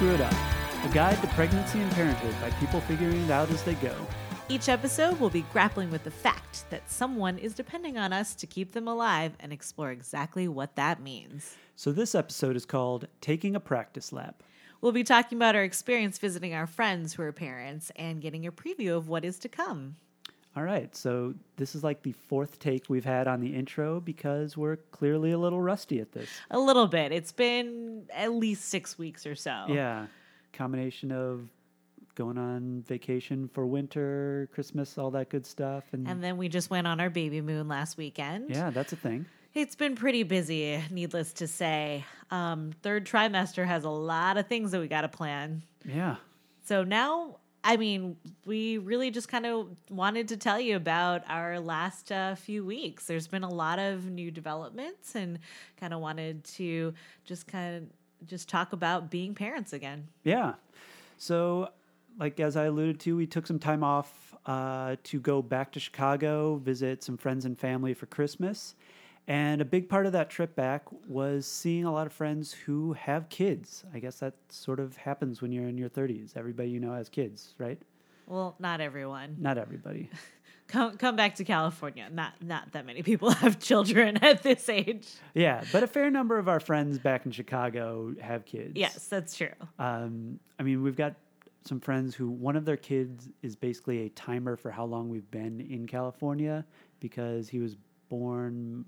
Welcome to Don't Screw It Up, a guide to pregnancy and parenthood by people figuring it out as they go. Each episode will be grappling with the fact that someone is depending on us to keep them alive and explore exactly what that means. So, this episode is called Taking a Practice Lap. We'll be talking about our experience visiting our friends who are parents and getting a preview of what is to come. All right, so this is like the fourth take we've had on the intro because we're clearly a little rusty at this. A little bit. It's been at least six weeks or so. Yeah, combination of going on vacation for winter, Christmas, all that good stuff, and, And then we just went on our baby moon last weekend. yeah, that's a thing. It's been pretty busy, needless to say. Um, third trimester has a lot of things that we got to plan. Yeah, So now, I mean, we really just kind of wanted to tell you about our last uh, few weeks. There's been a lot of new developments and kind of wanted to just kind of just talk about being parents again. Yeah. So, like as I alluded to, we took some time off uh, to go back to Chicago, visit some friends and family for Christmas. And a big part of that trip back was seeing a lot of friends who have kids. I guess that sort of happens when you're in your 30s. Everybody you know has kids, right? Well, not everyone. Not everybody. Come come back to California. Not not that many people have children at this age. yeah, but a fair number of our friends back in Chicago have kids. Yes, that's true. Um, I mean, we've got some friends who one of their kids is basically a timer for how long we've been in California because he was born,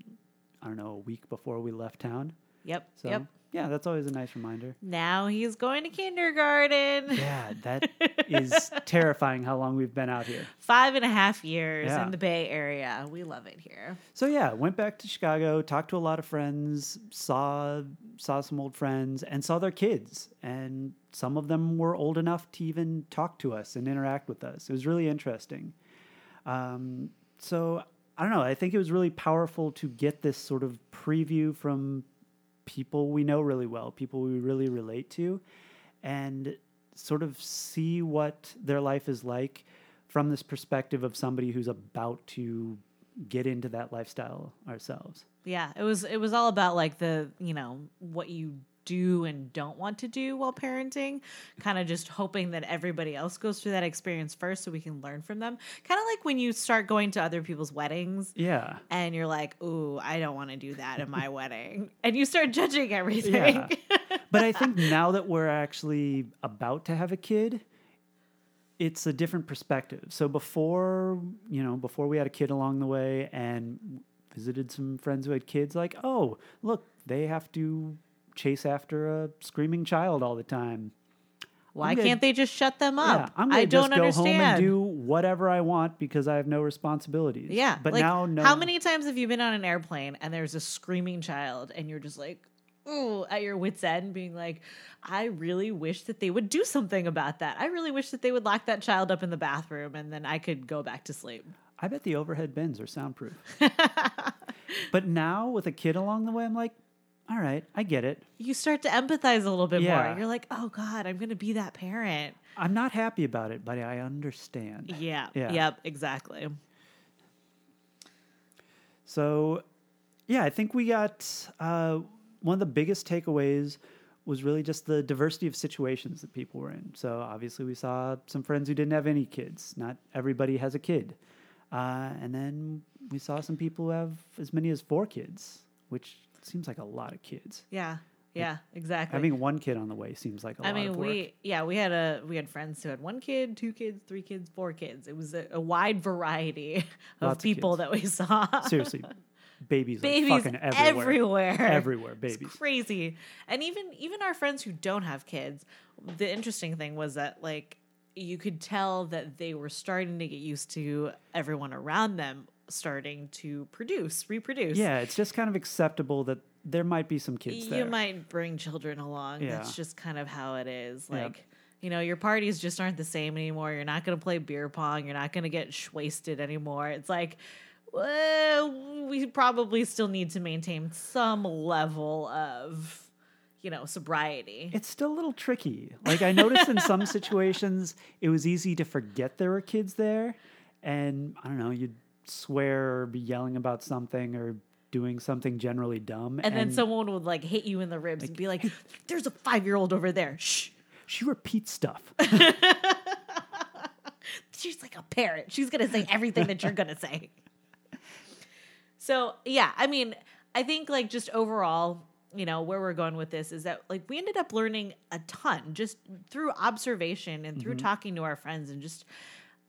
I don't know, a week before we left town. Yep. So, Yep. yeah, that's always a nice reminder. Now he's going to kindergarten. Yeah, that is terrifying how long we've been out here. Five and a half years Yeah. in the Bay Area. We love it here. So yeah, went back to Chicago, talked to a lot of friends, saw saw some old friends, and saw their kids. And some of them were old enough to even talk to us and interact with us. It was really interesting. Um, so I don't know. I think it was really powerful to get this sort of preview from people we know really well, people we really relate to, and sort of see what their life is like from this perspective of somebody who's about to get into that lifestyle ourselves. Yeah, it was it was all about like the, you know, what you do and don't want to do while parenting, kind of just hoping that everybody else goes through that experience first so we can learn from them. Kind of like when you start going to other people's weddings Yeah. and you're like, "Ooh, I don't want to do that at my wedding." And you start judging everything. Yeah. But I think now that we're actually about to have a kid, it's a different perspective. So before, you know, before we had a kid along the way and visited some friends who had kids, like, oh, look, they have to chase after a screaming child all the time. Why gonna- can't they just shut them Yeah, up? I'm gonna I don't just go understand. home and do whatever I want because I have no responsibilities. Yeah, but like, now, no. How many times have you been on an airplane and there's a screaming child and you're just like, ooh, at your wits' end, being like, I really wish that they would do something about that. I really wish that they would lock that child up in the bathroom and then I could go back to sleep. I bet the overhead bins are soundproof. but now with a kid along the way, I'm like, all right, I get it. You start to empathize a little bit Yeah. more. You're like, oh God, I'm going to be that parent. I'm not happy about it, but I understand. Yeah. Yeah. Yep. Exactly. So, yeah, I think we got uh, one of the biggest takeaways was really just the diversity of situations that people were in. So, obviously, we saw some friends who didn't have any kids. Not everybody has a kid. Uh, and then we saw some people who have as many as four kids, which seems like a lot of kids. Yeah. Yeah. Exactly. Having one kid on the way seems like a I lot mean, of work. we yeah, we had a we had friends who had one kid, two kids, three kids, four kids. It was a, a wide variety of Lots people kids. that we saw. Seriously, babies, babies like fucking everywhere. everywhere, Everywhere, It's babies. crazy. And even even our friends who don't have kids, the interesting thing was that like you could tell that they were starting to get used to everyone around them starting to produce, reproduce. Yeah, it's just kind of acceptable that there might be some kids you there. might bring children along. Yeah. That's just kind of how it is. Yep. Like, you know, your parties just aren't the same anymore. You're not going to play beer pong. You're not going to get wasted anymore. It's like, well, we probably still need to maintain some level of, you know, sobriety. It's still a little tricky. Like I noticed in some situations, it was easy to forget there were kids there, and I don't know, you'd swear or be yelling about something or doing something generally dumb. And, then someone would like hit you in the ribs and be like, "There's a five year old over there." Shh. she repeats stuff. She's like a parrot. She's gonna say everything that you're gonna say. So yeah, I mean, I think like just overall, you know, where we're going with this is that like we ended up learning a ton just through observation and through mm-hmm. talking to our friends and just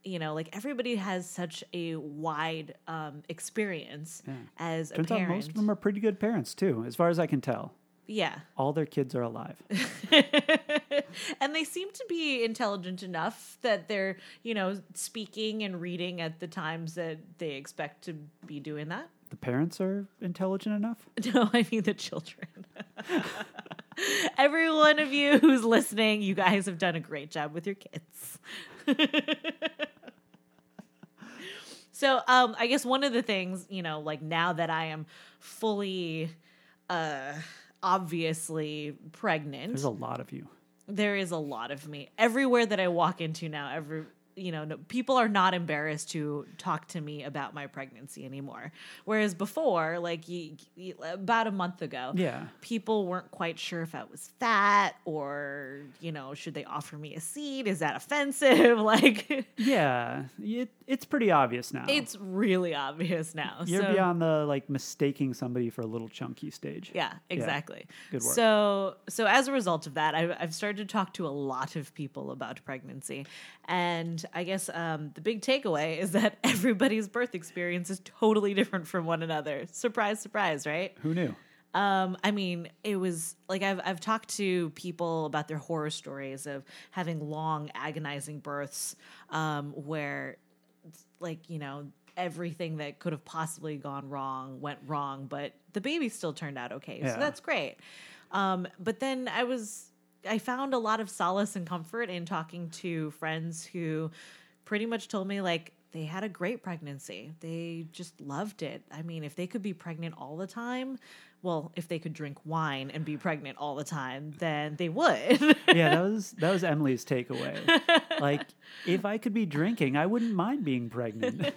you know, like everybody has such a wide um, experience as a Turns out most of them are pretty good parents too, as far as I can tell. yeah. All their kids are alive. and they seem to be intelligent enough that they're, you know, speaking and reading at the times that they expect to be doing that. the parents are intelligent enough. No, I mean the children. Every one of you who's listening, you guys have done a great job with your kids. So, um, I guess one of the things, you know, like now that I am fully, uh, obviously pregnant, There's a lot of you. there is a lot of me everywhere that I walk into now. Every you know, no, people are not embarrassed to talk to me about my pregnancy anymore. Whereas before, like y y about a month ago, Yeah. people weren't quite sure if I was fat or you know, should they offer me a seat? Is that offensive? like, Yeah, it, it's pretty obvious now. it's really obvious now. You're so, beyond the like mistaking somebody for a little chunky stage. Yeah, exactly. Good work. So, so as a result of that, I've, I've started to talk to a lot of people about pregnancy, and I guess um, the big takeaway is that everybody's birth experience is totally different from one another. Surprise, surprise, right? Who knew? Um, I mean, it was like I've I've talked to people about their horror stories of having long, agonizing births, um, where, like you know, everything that could have possibly gone wrong went wrong, but the baby still turned out okay, Yeah. so that's great. Um, but then I was I found a lot of solace and comfort in talking to friends who pretty much told me like they had a great pregnancy. They just loved it. I mean, if they could be pregnant all the time, well, if they could drink wine and be pregnant all the time, then they would. Yeah, that was that was Emily's takeaway. like, if I could be drinking, I wouldn't mind being pregnant.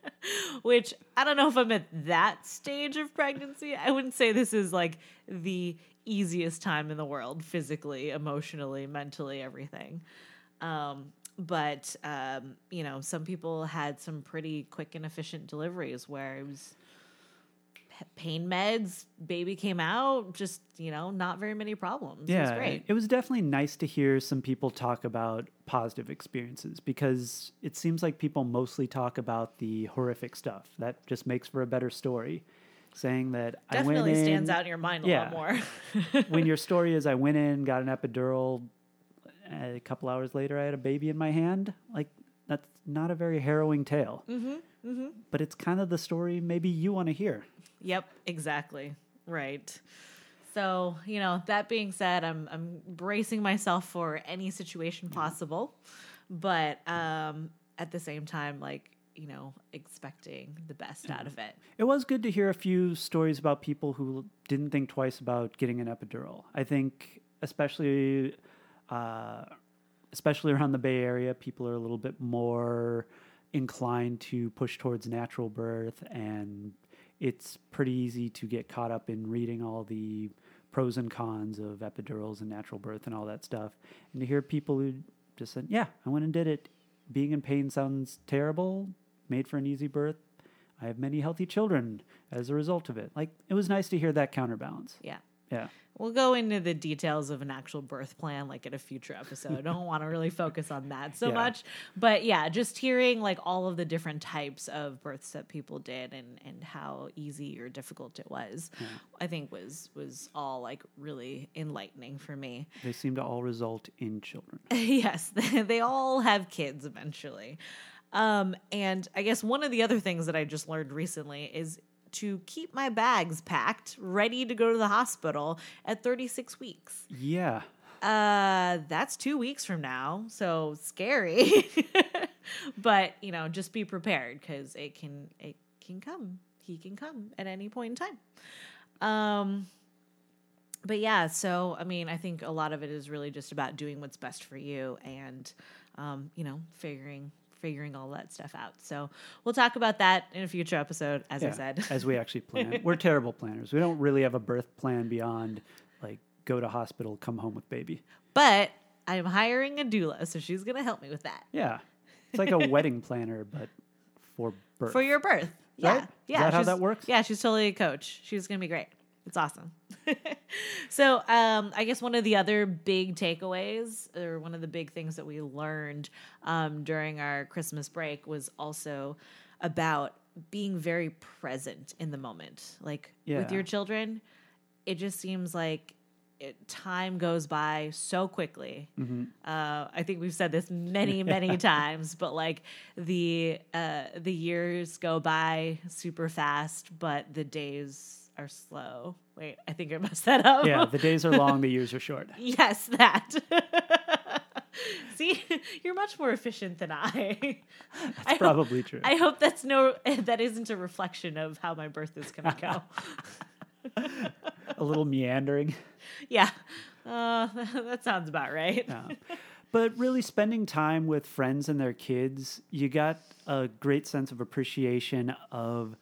Which I don't know if I'm at that stage of pregnancy. I wouldn't say this is like the easiest time in the world, physically, emotionally, mentally, everything. Um, but um, you know, some people had some pretty quick and efficient deliveries where it was pain meds, baby came out, just you know, not very many problems. it was yeah, great. it was definitely nice to hear some people talk about positive experiences because it seems like people mostly talk about the horrific stuff. That just makes for a better story. Saying that I Definitely went in, stands out in your mind a yeah. lot more. when your story is I went in, got an epidural, a couple hours later I had a baby in my hand. Like that's not a very harrowing tale. Mm-hmm, mm-hmm. But it's kind of the story maybe you want to hear. Yep, exactly. Right. So, you know, that being said, I'm I'm bracing myself for any situation possible, but um at the same time like, you know, expecting the best out of it. It was good to hear a few stories about people who didn't think twice about getting an epidural. I think, especially, uh, especially around the Bay Area, people are a little bit more inclined to push towards natural birth, and it's pretty easy to get caught up in reading all the pros and cons of epidurals and natural birth and all that stuff. And to hear people who just said, "Yeah, I went and did it. Being in pain sounds terrible. Made for an easy birth. I have many healthy children as a result of it." Like it was nice to hear that counterbalance. Yeah. Yeah. We'll go into the details of an actual birth plan like in a future episode. I don't want to really focus on that so Yeah. much. But yeah, just hearing like all of the different types of births that people did and and how easy or difficult it was, I think was was all like really enlightening for me. They seem to all result in children. yes, they all have kids eventually. Um, and I guess one of the other things that I just learned recently is to keep my bags packed, ready to go to the hospital at 36 weeks. Yeah. Uh, that's two weeks from now, so scary. but you know, just be prepared because it can it can come. He can come at any point in time. Um, but yeah, so I mean, I think a lot of it is really just about doing what's best for you and, um, you know, figuring figuring all that stuff out. So we'll talk about that in a future episode, as I said. as we actually plan. We're terrible planners. We don't really have a birth plan beyond like go to hospital, come home with baby. But I'm hiring a doula, so she's going to help me with that Yeah, it's like a wedding planner, but for birth. for your birth. Yeah. Right? Is Yeah. that how that works? Yeah, she's totally a coach. She's going to be great. It's awesome. so, um, I guess one of the other big takeaways, or one of the big things that we learned um, during our Christmas break, was also about being very present in the moment. Like with your children, it just seems like it, time goes by so quickly. Mm-hmm. Uh, I think we've said this many, many times, but like the uh, the years go by super fast, but the days are slow. Wait, I think I messed that up. yeah, the days are long, the years are short. yes, that. See, you're much more efficient than I. I hope- Probably true. I hope that's no that isn't a reflection of how my birth is gonna go. a little meandering. yeah, uh, that sounds about right. But really, spending time with friends and their kids, you got a great sense of appreciation of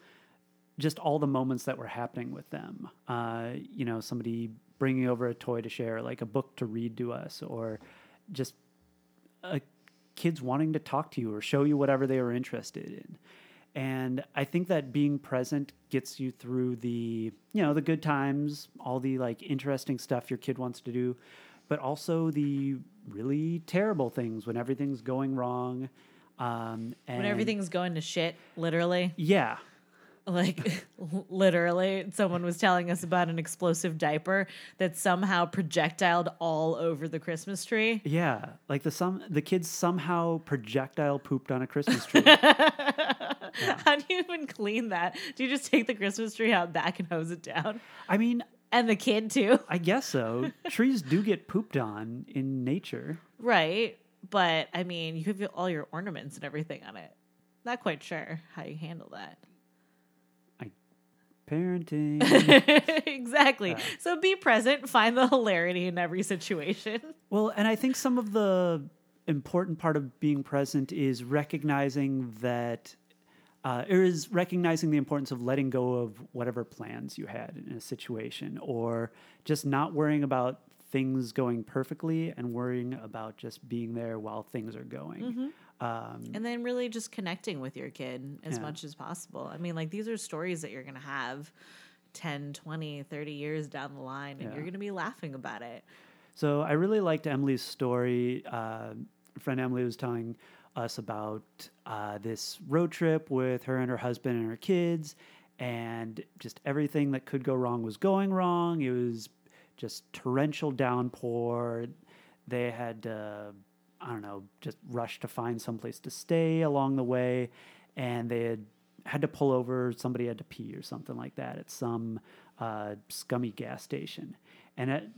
just all the moments that were happening with them. Uh, you know, somebody bringing over a toy to share, like a book to read to us, or just uh, kids wanting to talk to you or show you whatever they were interested in. And I think that being present gets you through the, you know, the good times, all the like interesting stuff your kid wants to do, but also the really terrible things when everything's going wrong. Um, and When everything's going to shit, literally. yeah, like literally someone was telling us about an explosive diaper that somehow projectiled all over the christmas tree yeah, like the some the kids somehow projectile pooped on a Christmas tree. how do you even clean that do you just take the christmas tree out back and hose it down I mean, and the kid too I guess so. Trees do get pooped on in nature. right but i mean you have all your ornaments and everything on it not quite sure how you handle that Parenting. exactly so be present find the hilarity in every situation Well, and I think some of the important part of being present is recognizing that, uh, or is recognizing the importance of letting go of whatever plans you had in a situation, or just not worrying about things going perfectly and worrying about just being there while things are going. Um, and then really just connecting with your kid as Yeah. much as possible i mean like these are stories that you're going to have 10 20 30 years down the line and Yeah. you're going to be laughing about it So I really liked Emily's story. Uh, friend Emily was telling us about uh, this road trip with her and her husband and her kids, and just everything that could go wrong was going wrong. It was just torrential downpour. They had to, I don't know, just rushed to find someplace to stay along the way, and they had had to pull over. Somebody had to pee or something like that at some uh, scummy gas station, and it,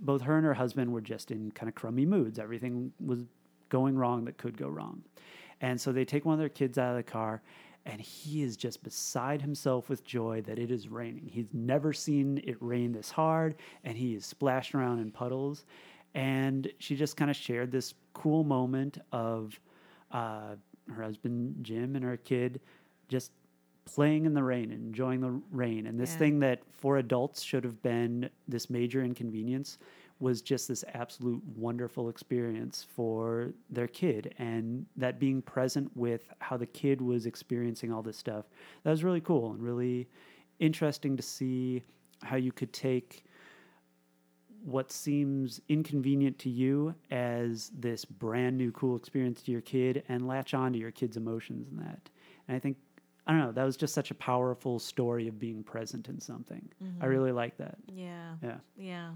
both her and her husband were just in kind of crummy moods. Everything was going wrong that could go wrong. And so they take one of their kids out of the car, and he is just beside himself with joy that it is raining. He's never seen it rain this hard, and he is splashing around in puddles. And she just kind of shared this cool moment of uh, her husband, Jim, and her kid just playing in the rain and enjoying the rain. And this Yeah. thing that for adults should have been this major inconvenience was just this absolute wonderful experience for their kid. And that being present with how the kid was experiencing all this stuff, that was really cool and really interesting to see how you could take what seems inconvenient to you as this brand new cool experience to your kid and latch on to your kid's emotions in that. And I think I don't know, that was just such a powerful story of being present in something. I mm-hmm. really like that. yeah Yeah. yeah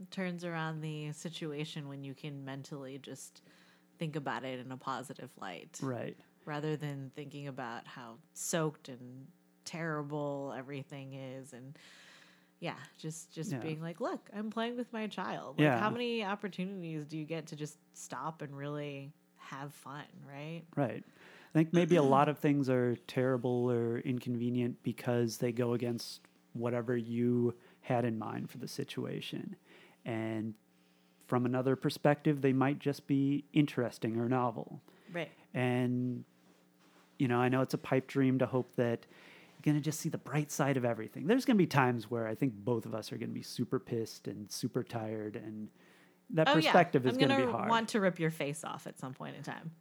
it turns around the situation when you can mentally just think about it in a positive light Right. rather than thinking about how soaked and terrible everything is and yeah just just Yeah. being like look i'm playing with my child like Yeah. how many opportunities do you get to just stop and really have fun right Right. I think maybe a lot of things are terrible or inconvenient because they go against whatever you had in mind for the situation. And from another perspective, they might just be interesting or novel. Right. And, you know, I know it's a pipe dream to hope that going to just see the bright side of everything. There's going to be times where I think both of us are going to be super pissed and super tired. And that Oh perspective yeah. is going to gonna be hard. want to rip your face off at some point in time.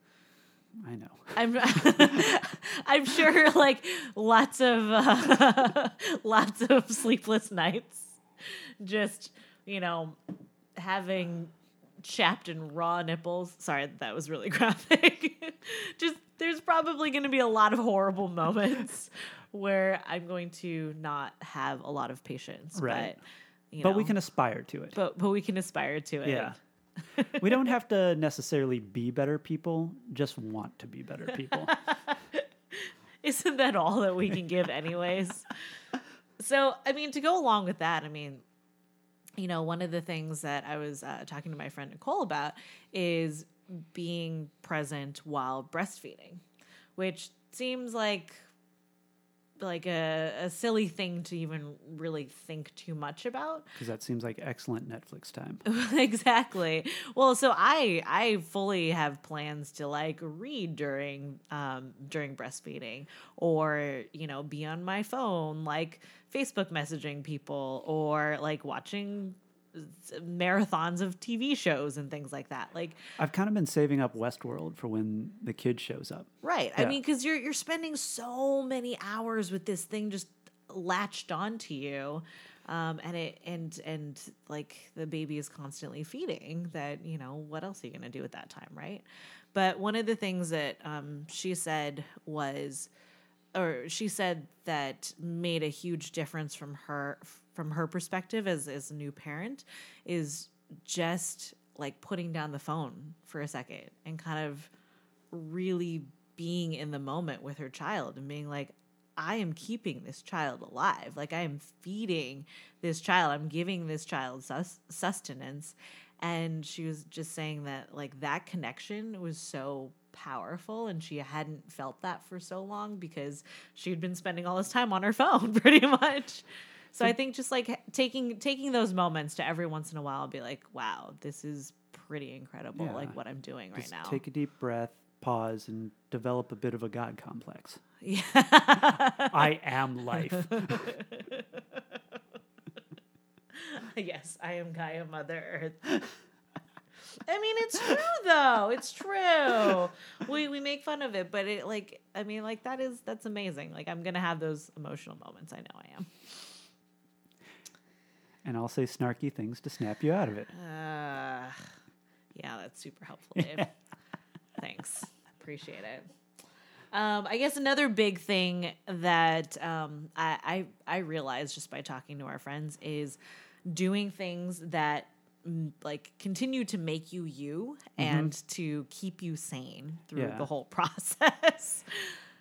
I know. I'm I'm sure like lots of uh, lots of sleepless nights just you know having chapped and raw nipples sorry that was really graphic just there's probably going to be a lot of horrible moments where i'm going to not have a lot of patience Right. but you But we can aspire to it. but but we can aspire to it Yeah. we don't have to necessarily be better people, just want to be better people. Isn't that all that we can give, anyways? so, I mean, to go along with that, I mean, you know, one of the things that I was uh, talking to my friend Nicole about is being present while breastfeeding, which seems like like a, a silly thing to even really think too much about Because that seems like excellent Netflix time. exactly. Well, so I I fully have plans to like read during um during breastfeeding or, you know, be on my phone like Facebook messaging people or like watching marathons of TV shows and things like that. Like I've kind of been saving up Westworld for when the kid shows up. Right. I mean, because you're you're spending so many hours with this thing just latched onto you, um, and it and and like the baby is constantly feeding. That you know what else are you gonna do at that time, right? But one of the things that um, she said was, or she said that made a huge difference from her from her perspective as as a new parent is just like putting down the phone for a second and kind of really being in the moment with her child and being like I am keeping this child alive. Like I am feeding this child. I'm giving this child sus- sustenance. And she was just saying that like that connection was so powerful and she hadn't felt that for so long because she'd been spending all this time on her phone pretty much. So I think just like taking taking those moments to every once in a while be like, wow, this is pretty incredible Yeah. like what I'm doing right now. take a deep breath, pause, and develop a bit of a God complex. yeah. I am life. yes, I am Gaia Mother Earth. I mean, it's true though. It's true. We we make fun of it, but it like I mean, like that is that's amazing. Like I'm gonna have those emotional moments. I know I am. And I'll say snarky things to snap you out of it. Uh, yeah, that's super helpful, Dave. Thanks. Appreciate it. Um, I guess another big thing that um, I, I I realized just by talking to our friends is doing things that mm, like continue to make you you and to keep you sane through Yeah. the whole process.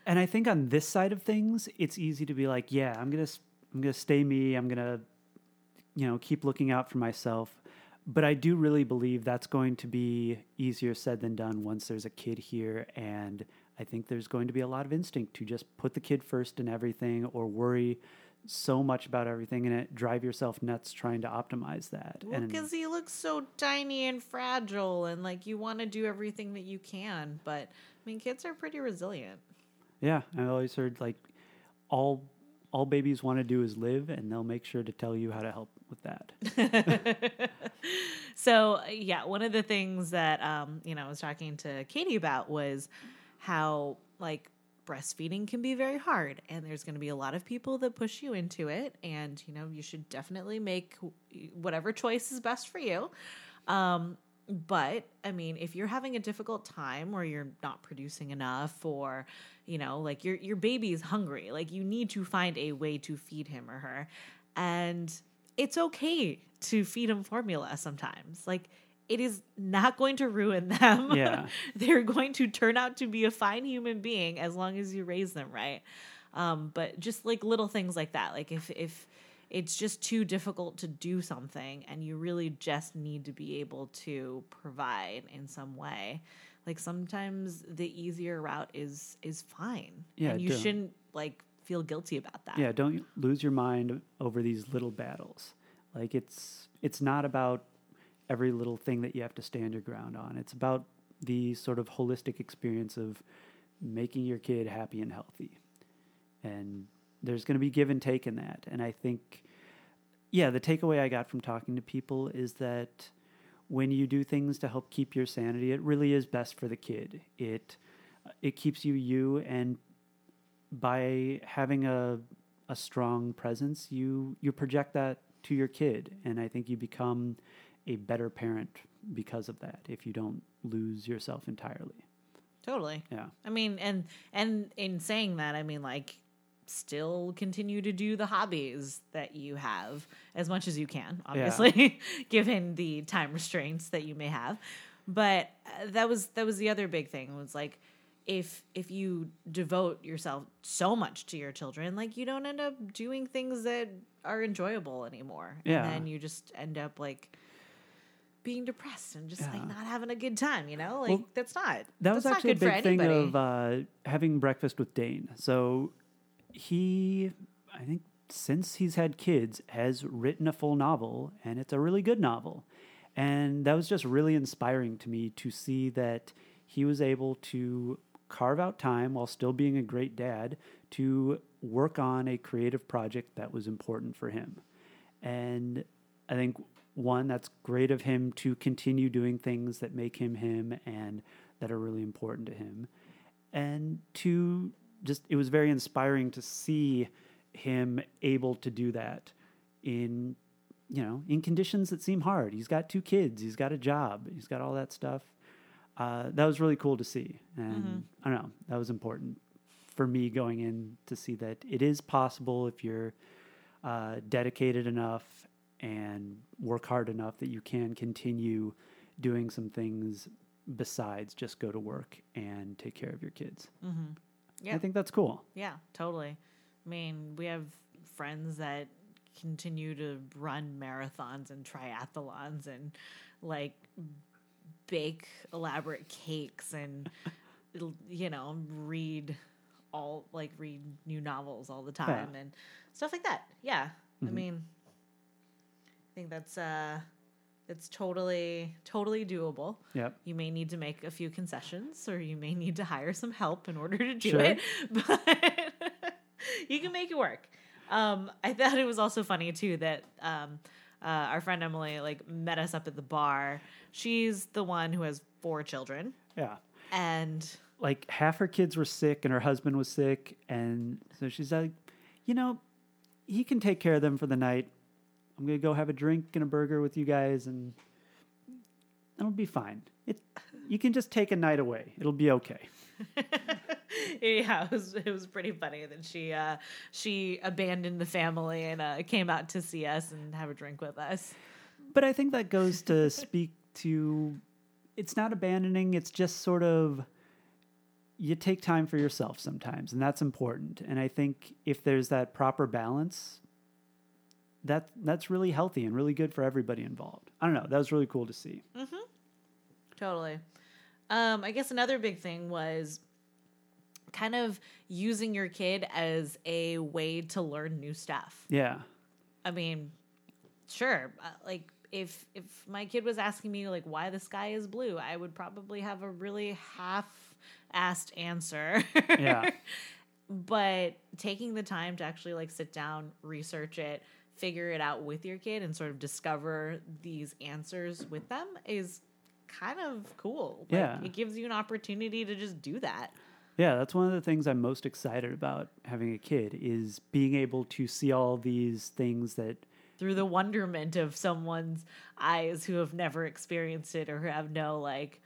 And I think on this side of things, it's easy to be like, yeah, I'm gonna I'm gonna stay me. I'm gonna you know keep looking out for myself. But I do really believe that's going to be easier said than done once there's a kid here, and I think there's going to be a lot of instinct to just put the kid first in everything, or worry so much about everything and it drive yourself nuts trying to optimize that. Well, because he looks so tiny and fragile, and like you want to do everything that you can, but I mean, kids are pretty resilient. Yeah, I've always heard like all all babies want to do is live, and they'll make sure to tell you how to help with that. so yeah, one of the things that um, you know I was talking to Katie about was how like breastfeeding can be very hard and there's going to be a lot of people that push you into it and you know you should definitely make whatever choice is best for you um, but i mean if you're having a difficult time or you're not producing enough or you know like your your baby is hungry like you need to find a way to feed him or her and it's okay to feed them formula sometimes. Like it is not going to ruin them. Yeah. they're going to turn out to be a fine human being as long as you raise them right? Um, but just like little things like that. Like if if it's just too difficult to do something and you really just need to be able to provide in some way like sometimes the easier route is is fine. Yeah, and you shouldn't like feel guilty about that yeah, don't lose your mind over these little battles. Like it's it's not about every little thing that you have to stand your ground on. It's about the sort of holistic experience of making your kid happy and healthy. And there's going to be give and take in that. And I think, yeah, the takeaway I got from talking to people is that when you do things to help keep your sanity, it really is best for the kid. It it keeps you you, and by having a a strong presence, you you project that to your kid, and I think you become a better parent because of that. If you don't lose yourself entirely. Totally. Yeah. I mean, and and in saying that, I mean like still continue to do the hobbies that you have as much as you can, obviously, given the time restraints that you may have. But uh, that was that was the other big thing was like if if you devote yourself so much to your children, like you don't end up doing things that are enjoyable anymore. Yeah. And then you just end up like being depressed and just Yeah. like not having a good time, you know? Like Well, that's not That was actually a big thing of uh, having breakfast with Dane. So he, I think, since he's had kids, has written a full novel, and it's a really good novel. And that was just really inspiring to me to see that he was able to carve out time while still being a great dad to work on a creative project that was important for him. And I think one that's great of him to continue doing things that make him him and that are really important to him. And two, just it was very inspiring to see him able to do that in you know in conditions that seem hard. He's got two kids, he's got a job, he's got all that stuff. Uh, that was really cool to see, and I don't know that was important for me going in to see that it is possible if you're uh, dedicated enough and work hard enough that you can continue doing some things besides just go to work and take care of your kids. Yeah. I think that's cool. Yeah, totally. I mean, we have friends that continue to run marathons and triathlons and like bake elaborate cakes and you know, read all like read new novels all the time and stuff like that. Yeah. I mean, I think that's uh it's totally totally doable. Yep. You may need to make a few concessions or you may need to hire some help in order to do Sure. it, but you can make it work. Um, I thought it was also funny too that um, uh, our friend Emily like met us up at the bar. She's the one who has four children, Yeah. and Like half her kids were sick and her husband was sick. And so she's like, you know, he can take care of them for the night. I'm going to go have a drink and a burger with you guys and it'll be fine. It, you can just take a night away. It'll be okay. yeah, it was it was pretty funny that she uh, she abandoned the family and uh, came out to see us and have a drink with us. But I think that goes to speak to it's not abandoning, it's just sort of you take time for yourself sometimes, and that's important. And I think if there's that proper balance, that that's really healthy and really good for everybody involved. I don't know, that was really cool to see. Totally. Um, I guess another big thing was kind of using your kid as a way to learn new stuff. Yeah. I mean, sure, uh, like if if my kid was asking me like why the sky is blue, I would probably have a really half-assed answer. Yeah. but taking the time to actually like sit down, research it, figure it out with your kid and sort of discover these answers with them is kind of cool. Like, Yeah. It gives you an opportunity to just do that. Yeah, that's one of the things I'm most excited about having a kid is being able to see all these things that through the wonderment of someone's eyes who have never experienced it or who have no like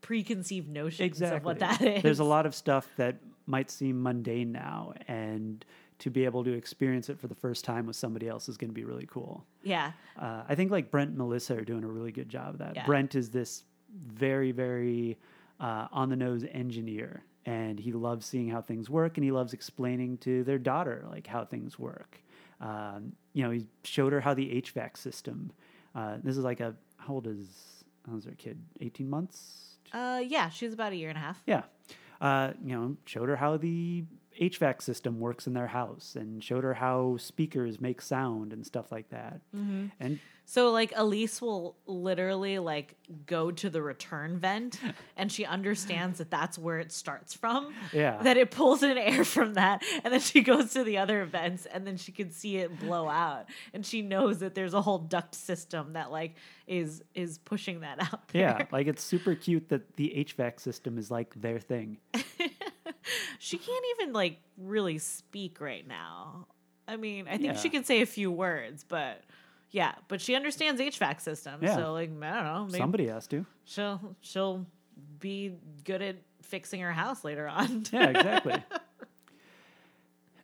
preconceived notions exactly of what that is. There's a lot of stuff that might seem mundane now, and to be able to experience it for the first time with somebody else is going to be really cool. Yeah. Uh, I think like Brent and Melissa are doing a really good job of that. Yeah. Brent is this very, very uh, on the nose engineer, and he loves seeing how things work, and he loves explaining to their daughter like how things work. Um, you know, he showed her how the HVAC system. Uh, this is like a how old is how old her kid? Eighteen months. Uh yeah, she's about a year and a half. Yeah. Uh, you know, showed her how the HVAC system works in their house and showed her how speakers make sound and stuff like that. And So like Elise will literally like go to the return vent and she understands that that's where it starts from. Yeah. That it pulls in air from that and then she goes to the other vents and then she can see it blow out and she knows that there's a whole duct system that like is is pushing that out there. Yeah, like it's super cute that the HVAC system is like their thing. She can't even like really speak right now. I mean, I think Yeah. she can say a few words, but yeah, but she understands HVAC systems. Yeah. So like, I don't know, maybe Somebody has to. she'll she'll be good at fixing her house later on. Yeah, exactly.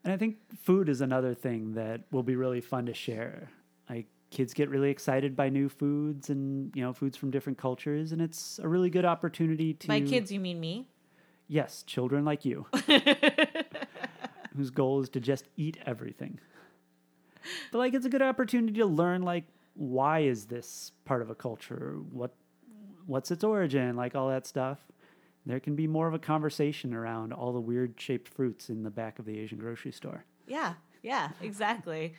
and I think food is another thing that will be really fun to share. Like kids get really excited by new foods and you know foods from different cultures, and it's a really good opportunity to By kids, you mean me? Yes, children like you, whose goal is to just eat everything. But like, it's a good opportunity to learn like why is this part of a culture? What what's its origin? Like all that stuff. There can be more of a conversation around all the weird shaped fruits in the back of the Asian grocery store. Yeah, yeah, exactly.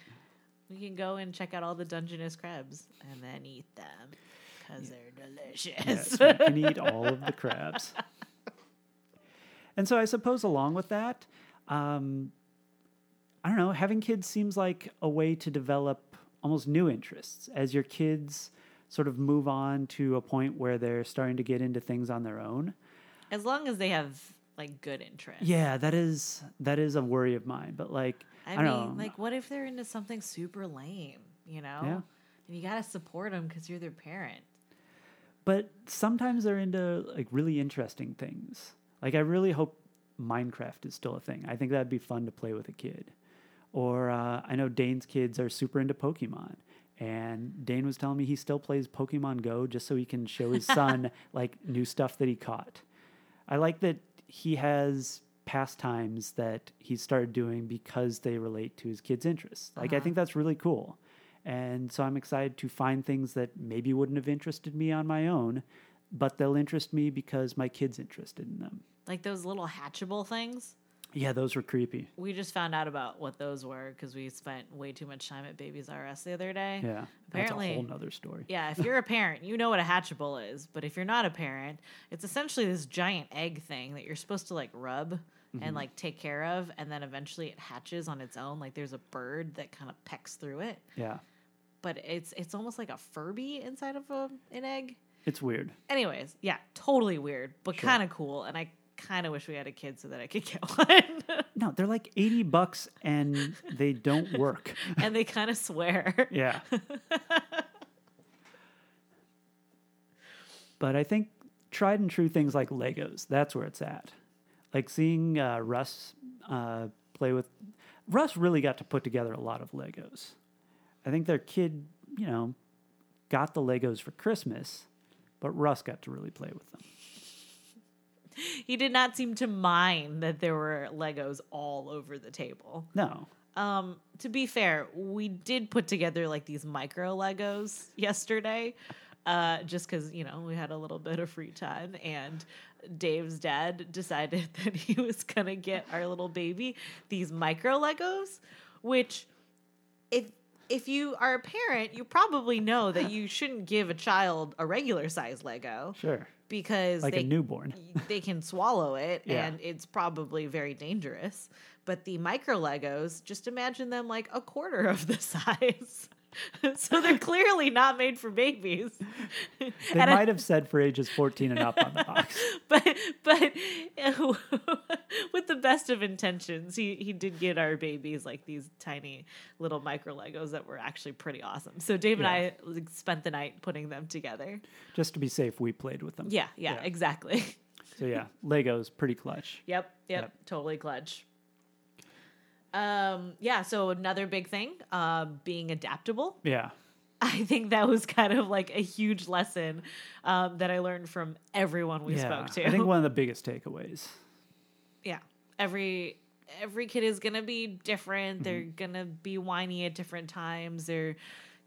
we can go and check out all the Dungeness crabs and then eat them because they're delicious. Yes, we can eat all of the crabs. And so I suppose along with that, um, I don't know, having kids seems like a way to develop almost new interests as your kids sort of move on to a point where they're starting to get into things on their own. as long as they have like good interests. Yeah, that is that is a worry of mine. But like I, I, mean, don't know. like, what if they're into something super lame? You know, Yeah. and you gotta support them because you're their parent. but sometimes they're into like really interesting things. Like I really hope Minecraft is still a thing. I think that'd be fun to play with a kid. Or uh, I know Dane's kids are super into Pokemon, and Dane was telling me he still plays Pokemon Go just so he can show his son like new stuff that he caught. I like that he has pastimes that he started doing because they relate to his kids' interests. Like I Uh-huh. think that's really cool. And so I'm excited to find things that maybe wouldn't have interested me on my own, but they'll interest me because my kid's interested in them. Like those little hatchable things. Yeah, those were creepy. We just found out about what those were because we spent way too much time at Babies R Us the other day. Yeah. Apparently- that's a whole nother story. Yeah, if you're a parent, you know what a hatchable is. But if you're not a parent, it's essentially this giant egg thing that you're supposed to like rub Mm-hmm. and like take care of, and then eventually it hatches on its own. Like there's a bird that kind of pecks through it, Yeah. but it's it's almost like a Furby inside of a, an egg. It's weird. Anyways, yeah, totally weird, but Sure. kind of cool. And I kind of wish we had a kid so that I could get one. No, they're like 80 bucks and they don't work. and they kind of swear. Yeah. but I think tried and true things like Legos, that's where it's at. Like seeing uh, Russ uh, play with. Russ really got to put together a lot of Legos. I think their kid, you know, got the Legos for Christmas, but Russ got to really play with them. He did not seem to mind that there were Legos all over the table. No. Um, to be fair, we did put together like these micro Legos yesterday, uh, just because you know we had a little bit of free time, and Dave's dad decided that he was gonna get our little baby these micro Legos, which if if you are a parent, you probably know that you shouldn't give a child a regular size Lego Sure. Because Like they a newborn. they can swallow it Yeah. and it's probably very dangerous. But the micro Legos, just imagine them like a quarter of the size. so they're clearly not made for babies. They And I- might have said for ages 14 and up on the box. but but with the best of intentions, he he did get our babies like these tiny little micro Legos that were actually pretty awesome. So Dave Yeah. and I like, spent the night putting them together. Just to be safe, we played with them. Yeah, yeah, Yeah. exactly. So yeah, Legos pretty clutch. Yep, yep, Yep. totally clutch. Um, yeah, so another big thing, uh, being adaptable. Yeah. I think that was kind of like a huge lesson um, that I learned from everyone we yeah. spoke to. I think one of the biggest takeaways. yeah, every every kid is gonna be different. Mm-hmm. They're gonna be whiny at different times. They're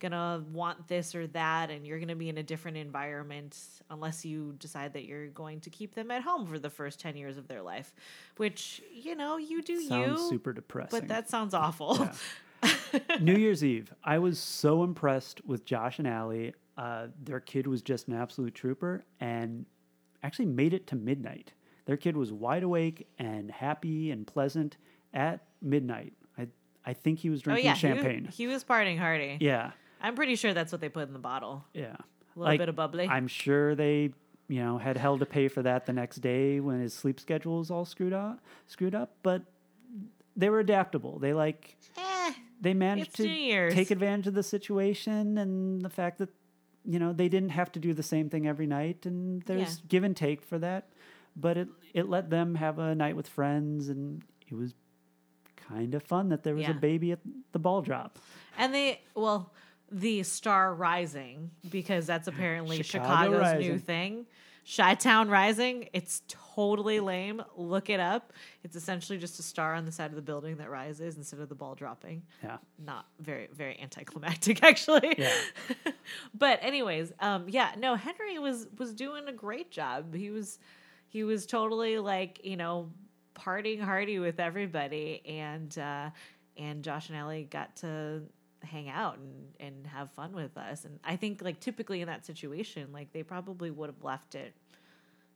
gonna want this or that, and you're gonna be in a different environment unless you decide that you're going to keep them at home for the first ten years of their life. Which you know you do Sounds you, super depressing. but that sounds awful. New Year's Eve, I was so impressed with Josh and Allie. Uh, their kid was just an absolute trooper and actually made it to midnight. Their kid was wide awake and happy and pleasant at midnight. I I think he was oh drinking yeah, he, champagne. was- he was partying hardy. yeah, I'm pretty sure that's what they put in the bottle. yeah. A little bit of bubbly. I'm sure they, you know, had hell to pay for that the next day when his sleep schedule was all screwed up. Screwed up, but they were adaptable. They like Eh, they managed to take advantage of the situation and the fact that you know they didn't have to do the same thing every night and there's Yeah. give and take for that but it it let them have a night with friends and it was kind of fun that there was Yeah. a baby at the ball drop and they well, the Star Rising because that's apparently Chicago Chicago's new thing. Chi Town Rising. It's totally lame. Look it up. It's essentially just a star on the side of the building that rises instead of the ball dropping. yeah Not very very anticlimactic actually. Yeah. but anyways, um, yeah, no, Henry was was doing a great job. He was he was totally like you know partying hardy with everybody, and uh, and Josh and Ellie got to hang out and and have fun with us. And I think like typically in that situation, like they probably would have left it.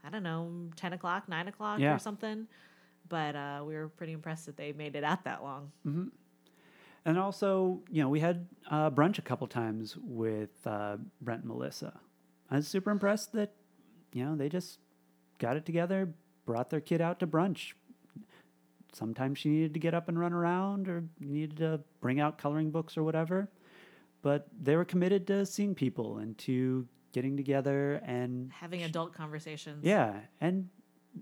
I don't know, ten o'clock, nine o'clock, Yeah. or something. But uh, we were pretty impressed that they made it out that long. and also you know we had uh, brunch a couple times with uh, brent and melissa i was super impressed that you know they just got it together brought their kid out to brunch sometimes she needed to get up and run around or needed to bring out coloring books or whatever but they were committed to seeing people and to getting together and Having adult conversations. yeah and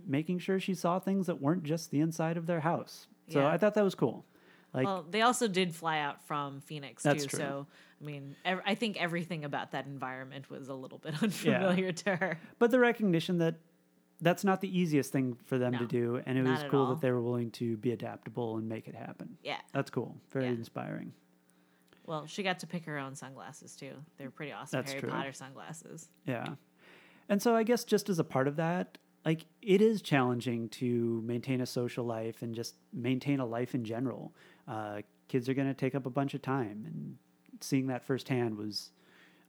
making sure she saw things that weren't just the inside of their house so Yeah. i thought that was cool like well, they also did fly out from Phoenix too. true. So, I mean, ev- I think everything about that environment was a little bit unfamiliar to her. but the recognition that that's not the easiest thing for them to do and it was cool all. that they were willing to be adaptable and make it happen Yeah. that's cool very Yeah. inspiring Well, she got to pick her own sunglasses too. They're pretty awesome That's Harry true. Potter sunglasses. yeah and so i guess just as a part of that like it is challenging to maintain a social life and just maintain a life in general uh, kids are going to take up a bunch of time and seeing that firsthand was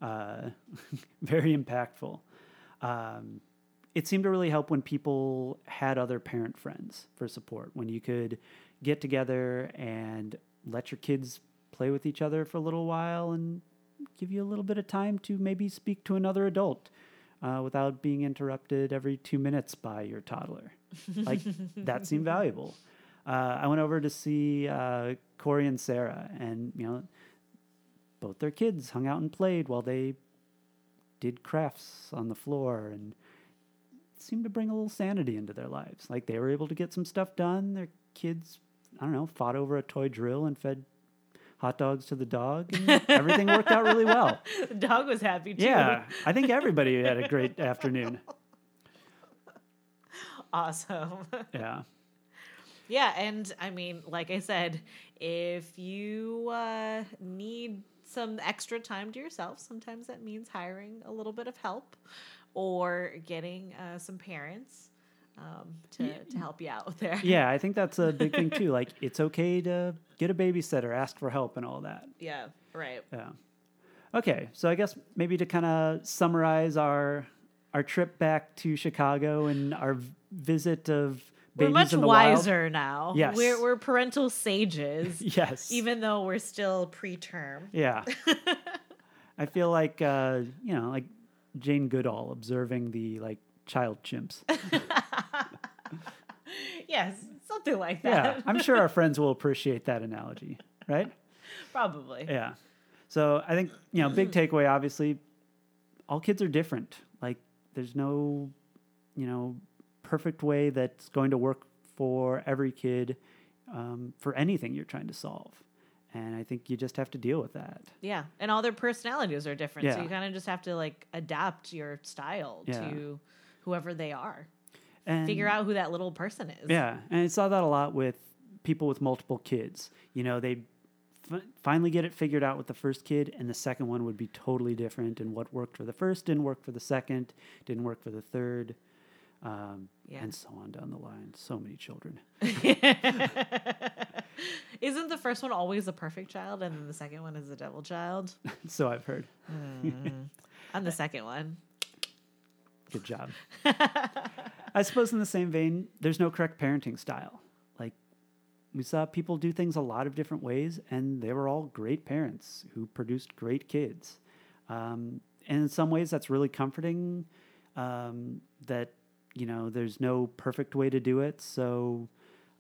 uh, very impactful um, it seemed to really help when people had other parent friends for support when you could get together and let your kids play with each other for a little while and give you a little bit of time to maybe speak to another adult uh, without being interrupted every two minutes by your toddler. Like that seemed valuable. Uh, i went over to see uh, corey and sarah and you know both their kids hung out and played while they did crafts on the floor and seemed to bring a little sanity into their lives. Like they were able to get some stuff done. Their kids, I don't know, fought over a toy drill and fed hot dogs to the dog, and everything worked out really well. the dog was happy too. Yeah, I think everybody had a great afternoon. awesome. Yeah, yeah, and I mean, like I said, if you uh, need some extra time to yourself, sometimes that means hiring a little bit of help or getting uh, some parents um, to, to help you out there. yeah, I think that's a big thing too. Like it's okay to get a babysitter, ask for help, and all that. Yeah, right. Yeah. Okay, so I guess maybe to kind of summarize our our trip back to Chicago and our visit of We're much in the wild. wiser now. Yes. We're, we're parental sages, Yes. even though we're still preterm. Yeah. I feel like uh, you know, like Jane Goodall observing the like child chimps. Yes, something like that. Yeah. I'm sure our friends will appreciate that analogy, right? Probably. Yeah. So I think, you know, big takeaway obviously all kids are different. Like there's no, you know, perfect way that's going to work for every kid um, for anything you're trying to solve. And I think you just have to deal with that. Yeah, and all their personalities are different, yeah. so you kind of just have to like adapt your style Yeah. to whoever they are. And Figure out who that little person is. Yeah, and I saw that a lot with people with multiple kids. You know, they f- finally get it figured out with the first kid, and the second one would be totally different. And what worked for the first didn't work for the second, didn't work for the third. Um, Yeah. and so on down the line. So many children. Isn't the first one always the perfect child and then the second one is the devil child? so I've heard. I'm the second one. Good job. I suppose in the same vein, there's no correct parenting style. Like we saw people do things a lot of different ways, and they were all great parents who produced great kids. Um, and in some ways, that's really comforting. Um, that you know, there's no perfect way to do it, so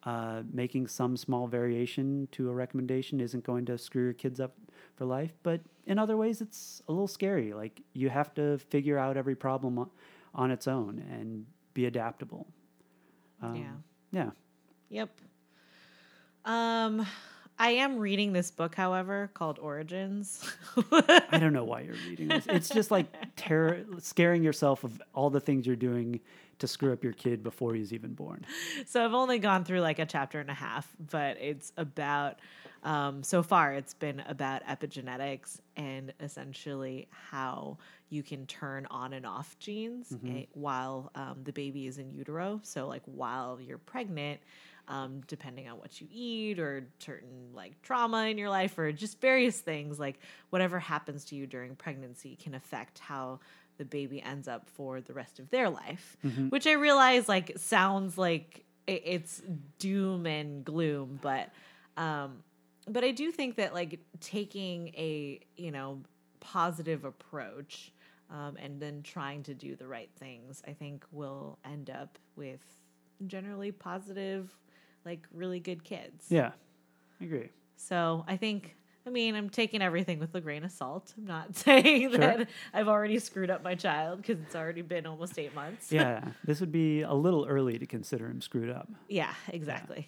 uh, making some small variation to a recommendation isn't going to screw your kids up for life. But in other ways, it's a little scary. Like you have to figure out every problem on, on its own and be adaptable. Um, Yeah. Yeah. Yep. Um, I am reading this book, however, called Origins. I don't know why you're reading this. It's just like terror, scaring yourself of all the things you're doing to screw up your kid before he's even born. so I've only gone through like a chapter and a half, but it's about um, so far it's been about epigenetics and essentially how you can turn on and off genes eh, while um, the baby is in utero. So like while you're pregnant. Um, depending on what you eat or certain like trauma in your life or just various things like whatever happens to you during pregnancy can affect how the baby ends up for the rest of their life which i realize like sounds like it's doom and gloom but um but i do think that like taking a you know positive approach um, and then trying to do the right things i think will end up with generally positive like really good kids Yeah, I agree. so I think, I mean, I'm taking everything with a grain of salt. I'm not saying Sure. that I've already screwed up my child because it's already been almost eight months. Yeah, this would be a little early to consider him screwed up. yeah, exactly.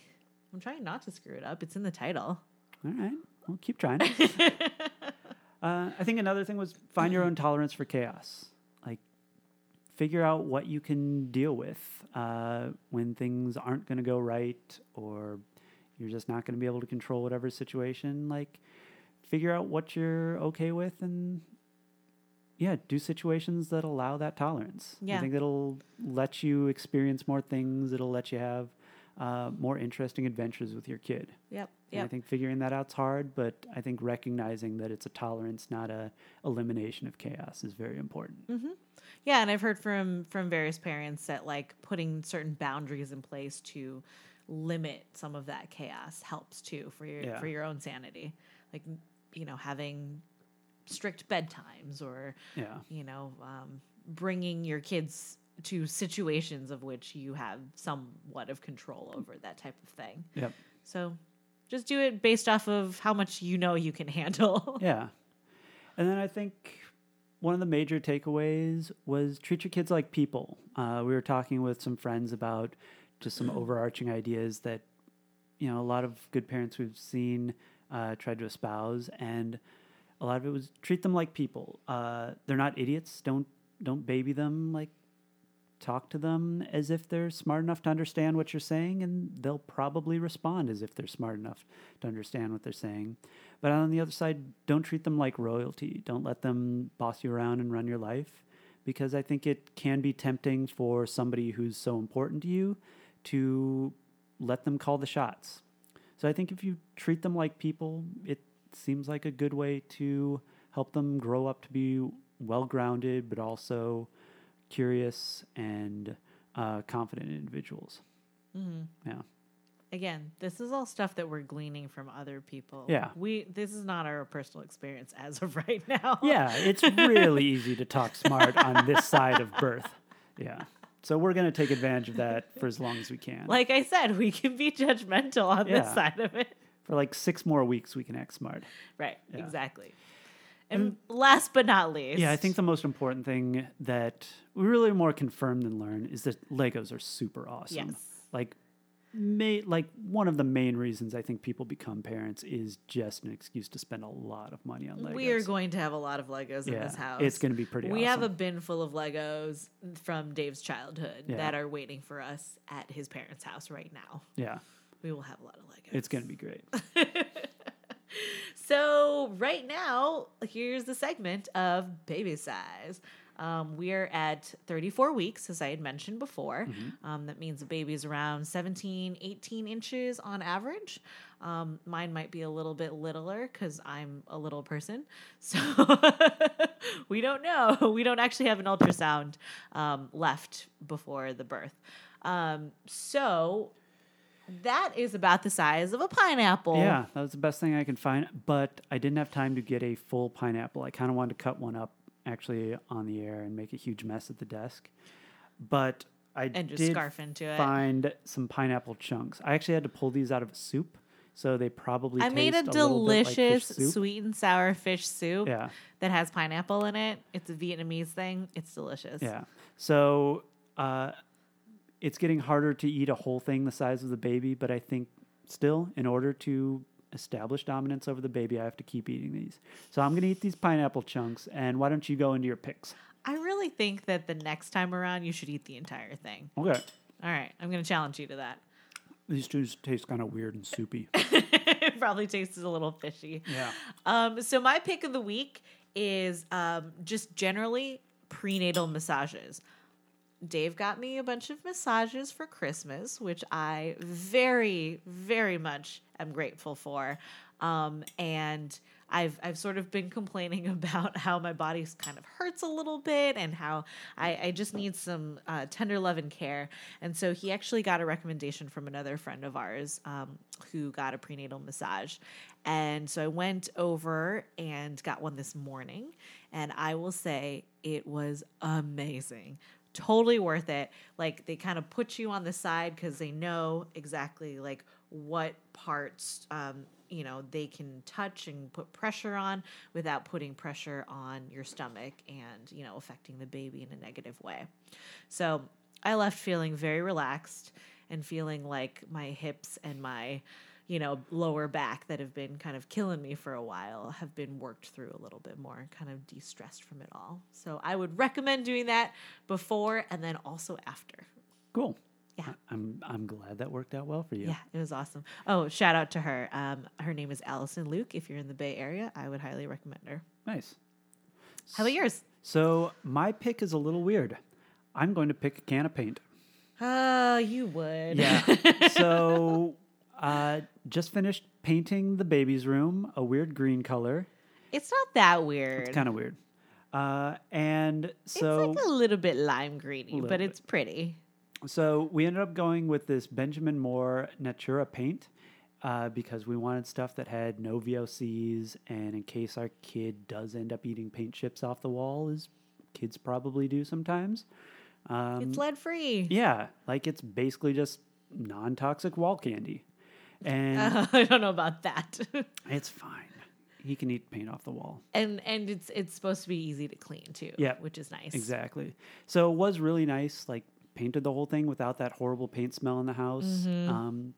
I'm trying not to screw it up. It's in the title. All right, well, keep trying. uh, I think another thing was find your own tolerance for chaos. Figure out what you can deal with uh, when things aren't going to go right, or you're just not going to be able to control whatever situation. Like, figure out what you're okay with, and yeah, do situations that allow that tolerance. I think it'll let you experience more things. It'll let you have uh, more interesting adventures with your kid. Yep. And I think figuring that out's hard, but I think recognizing that it's a tolerance, not a elimination of chaos, is very important. Yeah, and I've heard from from various parents that like putting certain boundaries in place to limit some of that chaos helps too for your Yeah. for your own sanity. Like you know, having strict bedtimes or Yeah, you know, um, bringing your kids to situations of which you have somewhat of control over that type of thing. yep, So just do it based off of how much you know you can handle. yeah. And then I think one of the major takeaways was treat your kids like people. Uh, we were talking with some friends about just some overarching ideas that you know a lot of good parents we've seen uh, tried to espouse, and a lot of it was treat them like people. Uh, they're not idiots. Don't don't baby them like talk to them as if they're smart enough to understand what you're saying, and they'll probably respond as if they're smart enough to understand what they're saying. But on the other side, don't treat them like royalty. Don't let them boss you around and run your life, because I think it can be tempting for somebody who's so important to you to let them call the shots. So I think if you treat them like people, it seems like a good way to help them grow up to be well grounded, but also curious and uh, confident individuals. Yeah. Again, this is all stuff that we're gleaning from other people. Yeah. We this is not our personal experience as of right now. Yeah, it's really easy to talk smart on this side of birth. Yeah. So we're going to take advantage of that for as long as we can. Like I said, we can be judgmental on this side of it. for like six more weeks, we can act smart. Right. Yeah. Exactly. And last but not least. Yeah, I think the most important thing that we really more confirm than learn is that Legos are super awesome. Yes. Like, may, like one of the main reasons I think people become parents is just an excuse to spend a lot of money on Legos. We are going to have a lot of Legos in this house. it's gonna be pretty awesome. We have a bin full of Legos from Dave's childhood Yeah. that are waiting for us at his parents' house right now. yeah, We will have a lot of Legos. it's going to be great. So right now, here's the segment of baby size. Um, we're at 34 weeks, as I had mentioned before. Um, that means the baby's around 17, 18 inches on average. Um, mine might be a little bit littler because I'm a little person. So we don't know. We don't actually have an ultrasound um, left before the birth. Um, so that is about the size of a pineapple. Yeah, that was the best thing I could find. But I didn't have time to get a full pineapple. I kind of wanted to cut one up actually on the air and make a huge mess at the desk. But I And just did scarf into it. find some pineapple chunks. I actually had to pull these out of a soup, so they probably I made a little bit like delicious sweet and sour fish soup Yeah. that has pineapple in it. It's a Vietnamese thing. It's delicious. Yeah. So uh, it's getting harder to eat a whole thing the size of the baby, but I think still, in order to establish dominance over the baby, I have to keep eating these. So I'm going to eat these pineapple chunks, and why don't you go into your picks? I really think that the next time around you should eat the entire thing. Okay. All right, I'm going to challenge you to that. These two taste kind of weird and soupy. it probably tastes a little fishy. yeah. Um, so my pick of the week is um, just generally prenatal massages. Dave got me a bunch of massages for Christmas, which I very, very much am grateful for. Um, and I've I've sort of been complaining about how my body kind of hurts a little bit and how I, I just need some uh, tender love and care. And so he actually got a recommendation from another friend of ours um, who got a prenatal massage. And so I went over and got one this morning. And I will say it was amazing. Totally worth it. Like they kind of put you on the side because they know exactly like what parts um, you know they can touch and put pressure on without putting pressure on your stomach and you know affecting the baby in a negative way. So I left feeling very relaxed and feeling like my hips and my you know lower back that have been kind of killing me for a while have been worked through a little bit more and kind of de-stressed from it all so i would recommend doing that before and then also after Cool. Yeah. I'm I'm glad that worked out well for you. yeah it was awesome oh shout out to her um, her name is allison luke if you're in the bay area i would highly recommend her Nice. how about yours So my pick is a little weird. I'm going to pick a can of paint. oh you would Yeah. so uh, just finished painting the baby's room a weird green color. it's not that weird It's kind of weird. Uh, and so it's like a little bit lime greeny but bit. it's pretty so we ended up going with this Benjamin Moore Natura paint uh, because we wanted stuff that had no VOCs, and in case our kid does end up eating paint chips off the wall, as kids probably do sometimes. Um, it's lead free yeah, like it's basically just non-toxic wall candy, and i don't know about that it's fine. He can eat paint off the wall. and and it's it's supposed to be easy to clean too Yeah, which is nice Exactly. So it was really nice. Like painted the whole thing without that horrible paint smell in the house. Mm-hmm. Um,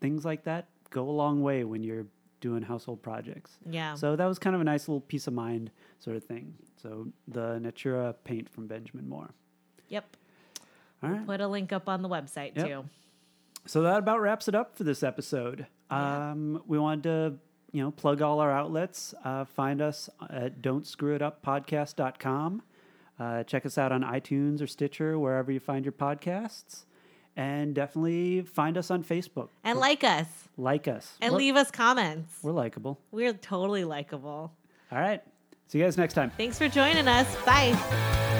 things like that go a long way when you're doing household projects. yeah So that was kind of a nice little peace of mind sort of thing. So the Natura paint from Benjamin Moore. yep All right. put a link up on the website Yep. too So that about wraps it up for this episode. Yeah. Um, we wanted to, you know, plug all our outlets. Uh, find us at don't screw it up podcast.com. Uh, check us out on iTunes or Stitcher, wherever you find your podcasts. And definitely find us on Facebook. and like us Like us. and we're, leave us comments we're likable. we're totally likable All right. See you guys next time. thanks for joining us bye